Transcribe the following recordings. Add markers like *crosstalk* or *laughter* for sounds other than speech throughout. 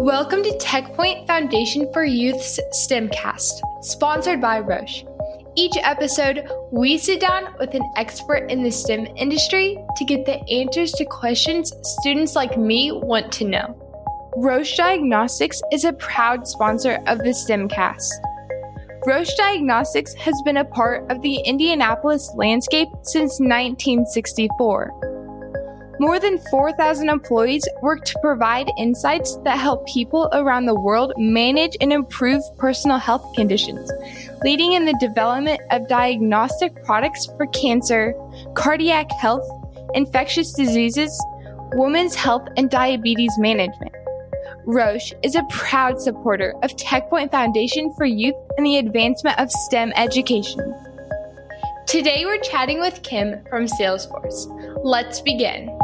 Welcome to TechPoint Foundation for Youth's STEMcast, sponsored by Roche. Each episode, we sit down with an expert in the STEM industry to get the answers to questions students like me want to know. Roche Diagnostics is a proud sponsor of the STEMcast. Roche Diagnostics has been a part of the Indianapolis landscape since 1964. More than 4,000 employees work to provide insights that help people around the world manage and improve personal health conditions, leading in the development of diagnostic products for cancer, cardiac health, infectious diseases, women's health, and diabetes management. Roche is a proud supporter of TechPoint Foundation for Youth and the advancement of STEM education. Today we're chatting with Kim from Salesforce. Let's begin.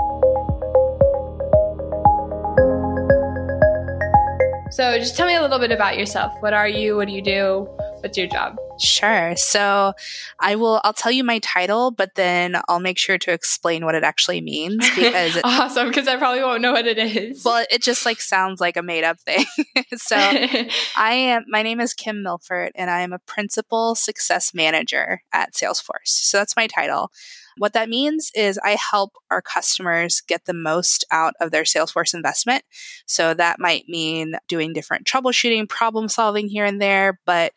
So, just tell me a little bit about yourself. What are you? What do you do? What's your job? Sure. So I will I'll tell you my title, but then I'll make sure to explain what it actually means *laughs* because awesome because I probably won't know what it is. Well, it just like sounds like a made up thing. *laughs* so *laughs* I am my name is Kim Milford and I am a principal success manager at Salesforce. So that's my title. What that means is I help our customers get the most out of their Salesforce investment. So that might mean doing different troubleshooting, problem solving here and there, but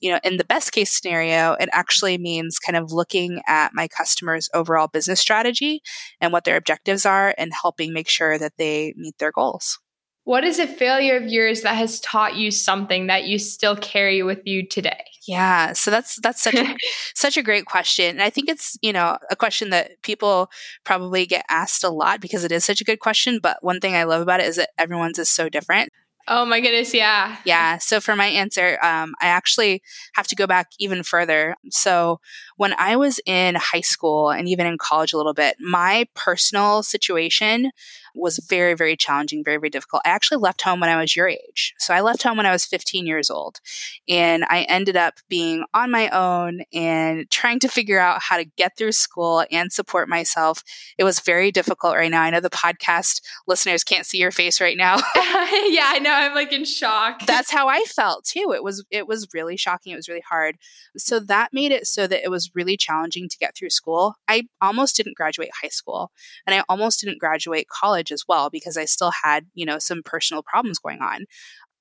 you know, in the best case scenario, it actually means kind of looking at my customers' overall business strategy and what their objectives are and helping make sure that they meet their goals. What is a failure of yours that has taught you something that you still carry with you today? Yeah, so that's that's such a *laughs* such a great question. And I think it's, you know, a question that people probably get asked a lot because it is such a good question, but one thing I love about it is that everyone's is so different. Oh my goodness, yeah. Yeah. So for my answer, um, I actually have to go back even further. So when I was in high school and even in college a little bit, my personal situation was very, very challenging, very, very difficult. I actually left home when I was your age. So I left home when I was 15 years old. And I ended up being on my own and trying to figure out how to get through school and support myself. It was very difficult right now. I know the podcast listeners can't see your face right now. *laughs* yeah, I know. I'm like in shock. That's how I felt too. It was it was really shocking. It was really hard. So that made it so that it was really challenging to get through school. I almost didn't graduate high school and I almost didn't graduate college college as well because I still had, you know, some personal problems going on.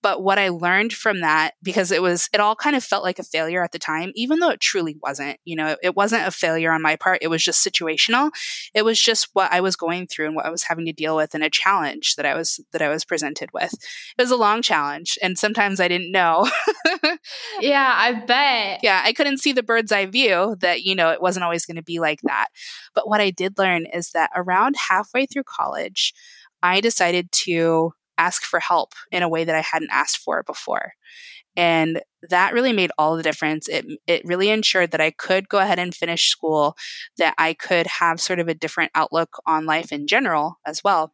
But what I learned from that, because it was, it all kind of felt like a failure at the time, even though it truly wasn't. You know, it wasn't a failure on my part. It was just situational. It was just what I was going through and what I was having to deal with and a challenge that I was, that I was presented with. It was a long challenge. And sometimes I didn't know. *laughs* yeah, I bet. Yeah, I couldn't see the bird's eye view that, you know, it wasn't always going to be like that. But what I did learn is that around halfway through college, I decided to ask for help in a way that I hadn't asked for before. And that really made all the difference. It, it really ensured that I could go ahead and finish school, that I could have sort of a different outlook on life in general as well.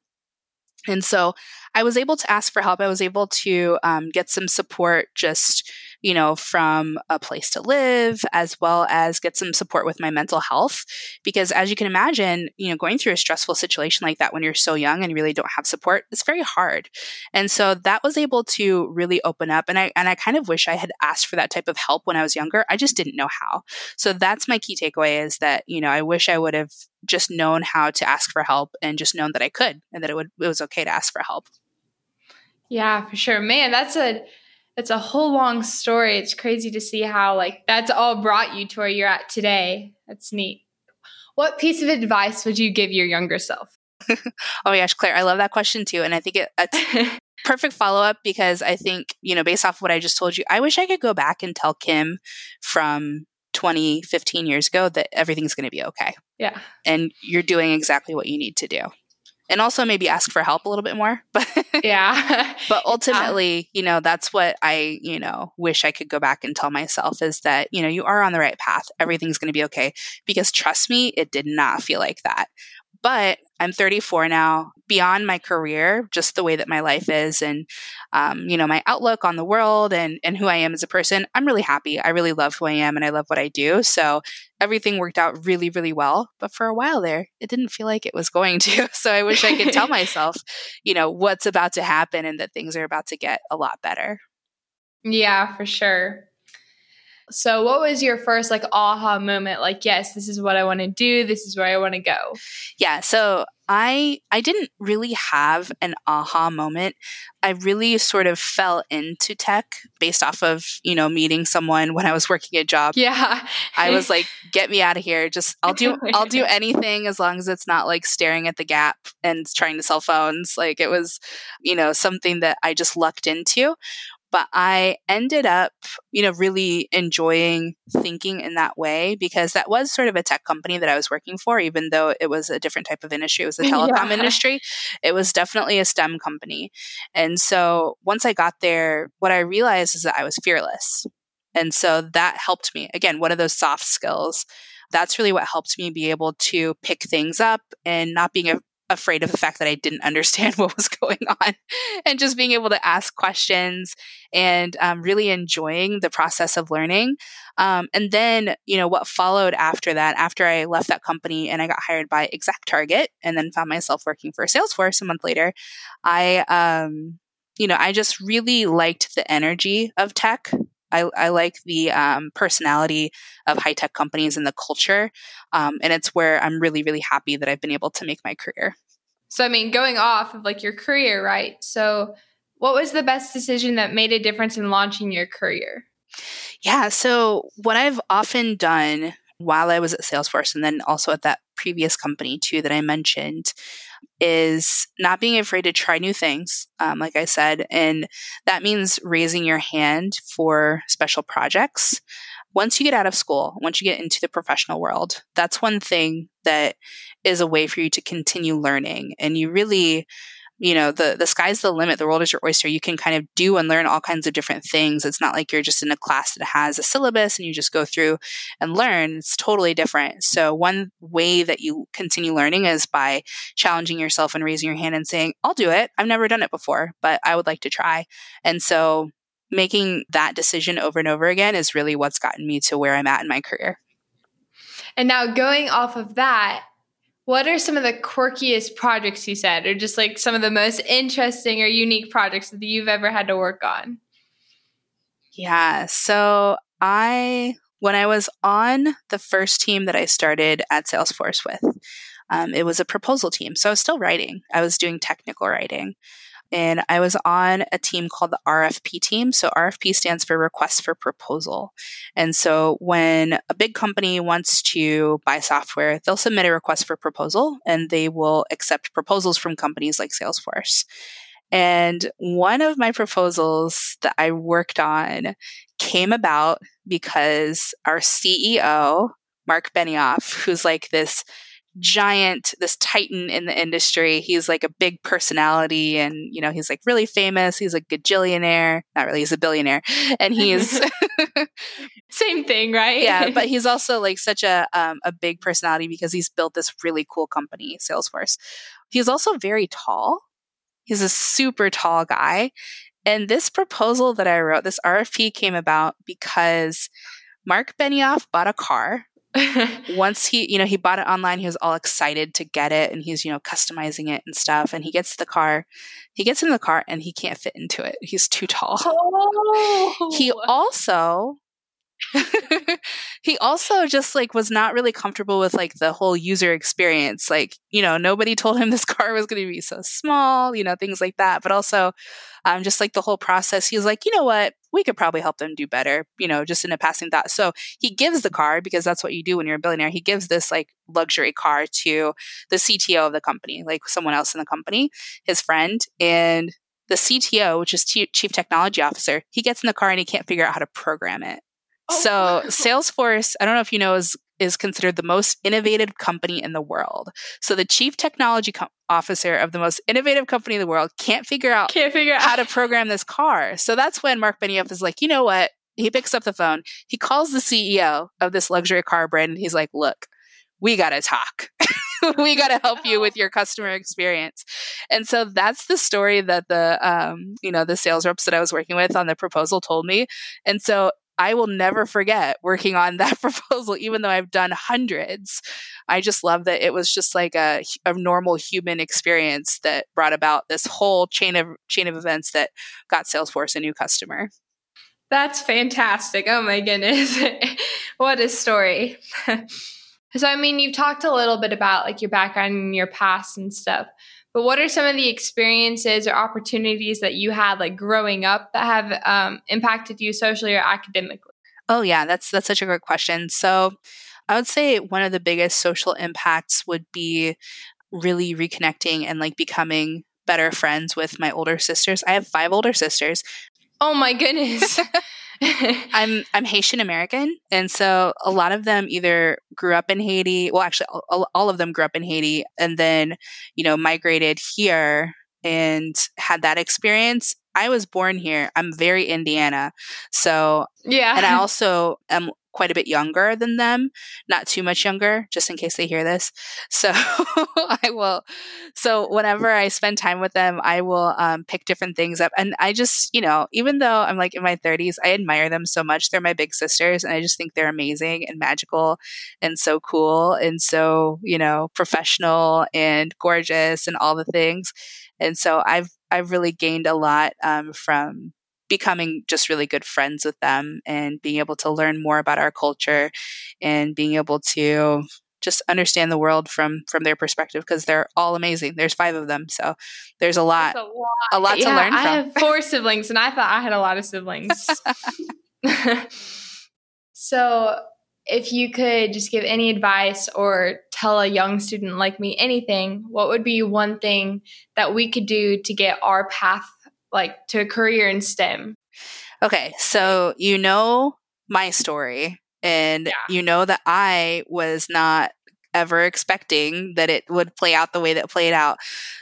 And so I was able to ask for help. I was able to um, get some support just you know, from a place to live, as well as get some support with my mental health. Because as you can imagine, you know, going through a stressful situation like that when you're so young and you really don't have support, it's very hard. And so that was able to really open up. And I, and I kind of wish I had asked for that type of help when I was younger. I just didn't know how. So that's my key takeaway is that, you know, I wish I would have just known how to ask for help and just known that I could and that it would, it was okay to ask for help. Yeah, for sure. Man, that's a it's a whole long story. It's crazy to see how like that's all brought you to where you're at today. That's neat. What piece of advice would you give your younger self? *laughs* oh my gosh, Claire, I love that question too. And I think it, it's *laughs* perfect follow up because I think, you know, based off of what I just told you, I wish I could go back and tell Kim from 20, 15 years ago that everything's going to be okay. Yeah. And you're doing exactly what you need to do and also maybe ask for help a little bit more. *laughs* But yeah. *laughs* but ultimately, yeah. you know, that's what I, you know, wish I could go back and tell myself is that, you know, you are on the right path. Everything's going to be okay. Because trust me, it did not feel like that. But I'm 34 now. beyond my career, just the way that my life is and, um, you know, my outlook on the world and, and who I am as a person, I'm really happy. I really love who I am and I love what I do. So everything worked out really, really well. But for a while there, it didn't feel like it was going to. *laughs* So I wish I could tell *laughs* myself, you know, what's about to happen and that things are about to get a lot better. Yeah, for sure. So, what was your first like aha moment? Like, yes, this is what I want to do. This is where I want to go. Yeah. So I I didn't really have an aha moment. I really sort of fell into tech based off of, you know, meeting someone when I was working a job. Yeah. I was like, *laughs* get me out of here. Just I'll do I'll do *laughs* anything as long as it's not like staring at the gap and trying to sell phones. Like it was, you know, something that I just lucked into but I ended up, you know, really enjoying thinking in that way because that was sort of a tech company that I was working for, even though it was a different type of industry. It was the *laughs* telecom yeah. industry. It was definitely a STEM company. And so once I got there, what I realized is that I was fearless. And so that helped me. Again, one of those soft skills. That's really what helped me be able to pick things up and not being afraid of the fact that I didn't understand *laughs* what was going on and just being able to ask questions and um, really enjoying the process of learning. Um, and then, you know, what followed after that, after I left that company and I got hired by ExactTarget and then found myself working for Salesforce a month later, I, um, you know, I just really liked the energy of tech. I, I like the um, personality of high tech companies and the culture. Um, and it's where I'm really, really happy that I've been able to make my career. So, I mean, going off of like your career, right? So, what was the best decision that made a difference in launching your career? Yeah. So, what I've often done while I was at Salesforce and then also at that previous company too that I mentioned is not being afraid to try new things, um, like I said. And that means raising your hand for special projects. Once you get out of school, once you get into the professional world, that's one thing that is a way for you to continue learning. And you really you know the the sky's the limit the world is your oyster. You can kind of do and learn all kinds of different things. It's not like you're just in a class that has a syllabus and you just go through and learn. It's totally different. So one way that you continue learning is by challenging yourself and raising your hand and saying i'll do it. I've never done it before but i would like to try. And so making that decision over and over again is really what's gotten me to where i'm at in my career. And now going off of that what are some of the quirkiest projects you said, or just like some of the most interesting or unique projects that you've ever had to work on? Yeah. So I, when I was on the first team that I started at Salesforce with, um, it was a proposal team. So I was still writing, I was doing technical writing and I was on a team called the RFP team. So RFP stands for Request for Proposal. And so when a big company wants to buy software, they'll submit a request for proposal and they will accept proposals from companies like Salesforce. And one of my proposals that I worked on came about because our CEO, Mark Benioff, who's like this giant, this titan in the industry. He's like a big personality and, you know, he's like really famous. He's a gajillionaire. Not really, he's a billionaire. And he's *laughs* same thing, right? yeah. But *laughs* he's also like such a, um, a big personality because he's built this really cool company, Salesforce. He's also very tall. He's a super tall guy. And this proposal that I wrote, this RFP came about because Mark Benioff bought a car *laughs* once he, you know, he bought it online, he was all excited to get it and he's, you know, customizing it and stuff. And he gets the car, he gets in the car and he can't fit into it. He's too tall. *laughs* Oh. He also *laughs* he also just like was not really comfortable with like the whole user experience. Like, you know, nobody told him this car was going to be so small, you know, things like that. But also, um, just like the whole process, he was like, you know what, we could probably help them do better, you know, just in a passing thought. So he gives the car because that's what you do when you're a billionaire. He gives this like luxury car to the CTO of the company, like someone else in the company, his friend, and the CTO, which is Chief Technology Officer, he gets in the car and he can't figure out how to program it. Oh, so. Salesforce, I don't know if you know, is is considered the most innovative company in the world. So the chief technology co- officer of the most innovative company in the world can't figure out can't figure out how to program this car. So that's when Mark Benioff is like, you know what? He picks up the phone. He calls the CEO of this luxury car brand and he's like, look, we got to talk. *laughs* we got to help you with your customer experience. And so that's the story that the, um, you know, the sales reps that I was working with on the proposal told me. And so I will never forget working on that *laughs* proposal, even though I've done hundreds. I just love that it was just like a, a normal human experience that brought about this whole chain of chain of events that got Salesforce a new customer. That's fantastic. Oh my goodness. *laughs* what a story. *laughs* so I mean, you've talked a little bit about like your background and your past and stuff. But what are some of the experiences or opportunities that you had like growing up that have um, impacted you socially or academically? Oh yeah, that's that's such a great question. So I would say one of the biggest social impacts would be really reconnecting and like becoming better friends with my older sisters. I have five older sisters. Oh my goodness. *laughs* *laughs* *laughs* I'm I'm Haitian American, and so a lot of them either grew up in Haiti. Well, actually, all, all of them grew up in Haiti, and then you know migrated here and had that experience. I was born here. I'm very Indiana, so yeah, and I *laughs* also am quite a bit younger than them, not too much younger, just in case they hear this. So *laughs* I will, so whenever I spend time with them, I will um, pick different things up. And I just, you know, even though I'm like in my 30s, I admire them so much. They're my big sisters, and I just think they're amazing and magical and so cool and so, you know, professional and gorgeous and all the things. And so I've, I've really gained a lot um, from becoming just really good friends with them and being able to learn more about our culture and being able to just understand the world from from their perspective because they're all amazing. There's five of them, so there's a lot, a lot, a lot yeah, to learn. I from. have four siblings, and I thought I had a lot of siblings. *laughs* so, if you could just give any advice or tell a young student like me anything, what would be one thing that we could do to get our path like to a career in STEM? Okay, so you know my story, and yeah. you know that I was not ever expecting that it would play out the way that played out.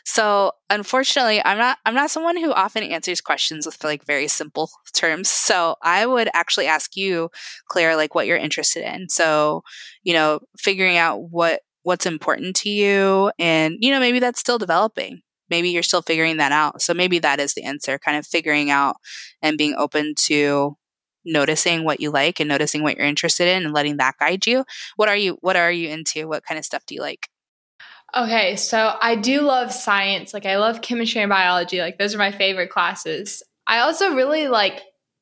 So unfortunately, I'm not I'm not someone who often answers questions with like very simple terms. So I would actually ask you, Claire, like what you're interested in. So, you know, figuring out what what's important to you and you know maybe that's still developing maybe you're still figuring that out. So maybe that is the answer, kind of figuring out and being open to noticing what you like and noticing what you're interested in and letting that guide you. What are you what are you into? What kind of stuff do you like? Okay, so I do love science. Like I love chemistry and biology. Like those are my favorite classes. I also really like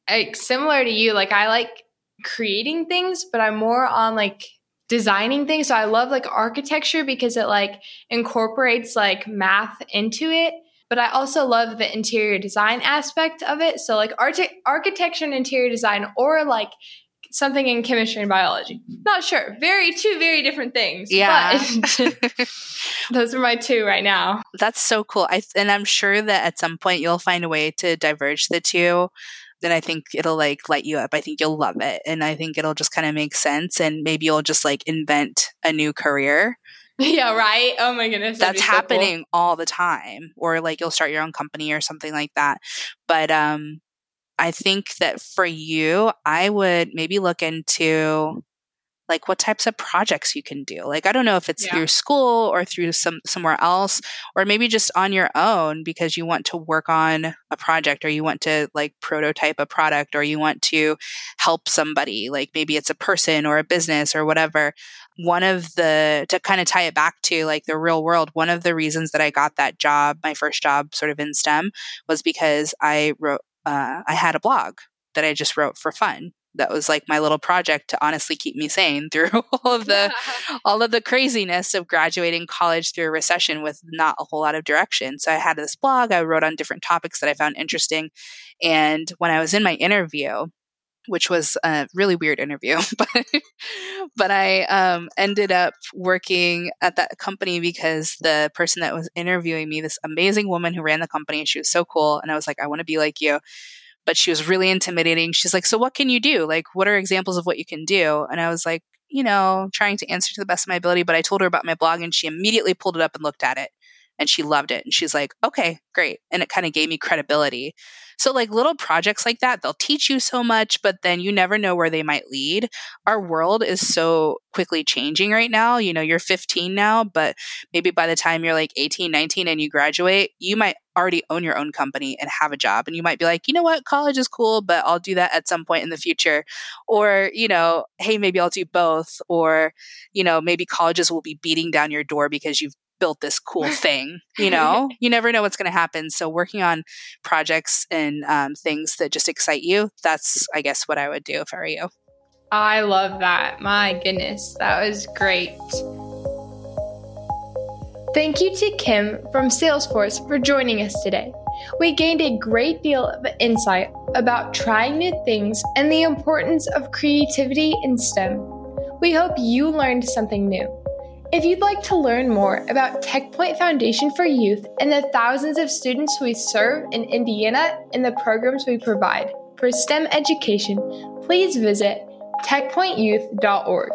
like similar to you, like I like creating things, but I'm more on like designing things. So I love like architecture because it like incorporates like math into it. But I also love the interior design aspect of it. So like art- architecture and interior design or like something in chemistry and biology. Not sure. Very two very different things. Yeah. *laughs* *laughs* those are my two right now. That's so cool. I and I'm sure that at some point you'll find a way to diverge the two then I think it'll like light you up. I think you'll love it. And I think it'll just kind of make sense. And maybe you'll just like invent a new career. *laughs* Yeah, right. Oh my goodness. That's happening cool. all the time. Or like you'll start your own company or something like that. But um I think that for you, I would maybe look into like what types of projects you can do. Like I don't know if it's yeah. through school or through some somewhere else or maybe just on your own because you want to work on a project or you want to like prototype a product or you want to help somebody like maybe it's a person or a business or whatever. One of the to kind of tie it back to like the real world, one of the reasons that I got that job, my first job sort of in STEM was because I wrote uh, I had a blog that I just wrote for fun that was like my little project to honestly keep me sane through *laughs* all of the *laughs* all of the craziness of graduating college through a recession with not a whole lot of direction. So I had this blog, I wrote on different topics that I found interesting. And when I was in my interview, which was a really weird interview, *laughs* but but I um, ended up working at that company because the person that was interviewing me, this amazing woman who ran the company, she was so cool, and I was like, I want to be like you but she was really intimidating. She's like, So what can you do? Like, what are examples of what you can do? And I was like, You know, trying to answer to the best of my ability. But I told her about my blog and she immediately pulled it up and looked at it. And she loved it. And she's like, okay, great. And it kind of gave me credibility. So, like little projects like that, they'll teach you so much, but then you never know where they might lead. Our world is so quickly changing right now. You know, you're 15 now, but maybe by the time you're like 18, 19 and you graduate, you might already own your own company and have a job. And you might be like, you know what, college is cool, but I'll do that at some point in the future. Or, you know, hey, maybe I'll do both. Or, you know, maybe colleges will be beating down your door because you've built this cool *laughs* thing you know? You never know what's going to happen. So working on projects and um, things that just excite you that's i guess what i would do if i were you. I love that. My goodness that was great. Thank you to kim from salesforce for joining us today. We gained a great deal of insight about trying new things and the importance of creativity in stem. We hope you learned something new if you'd like to learn more about TechPoint Foundation for Youth and the thousands of students we serve in Indiana and the programs we provide for STEM education, please visit techpointyouth.org.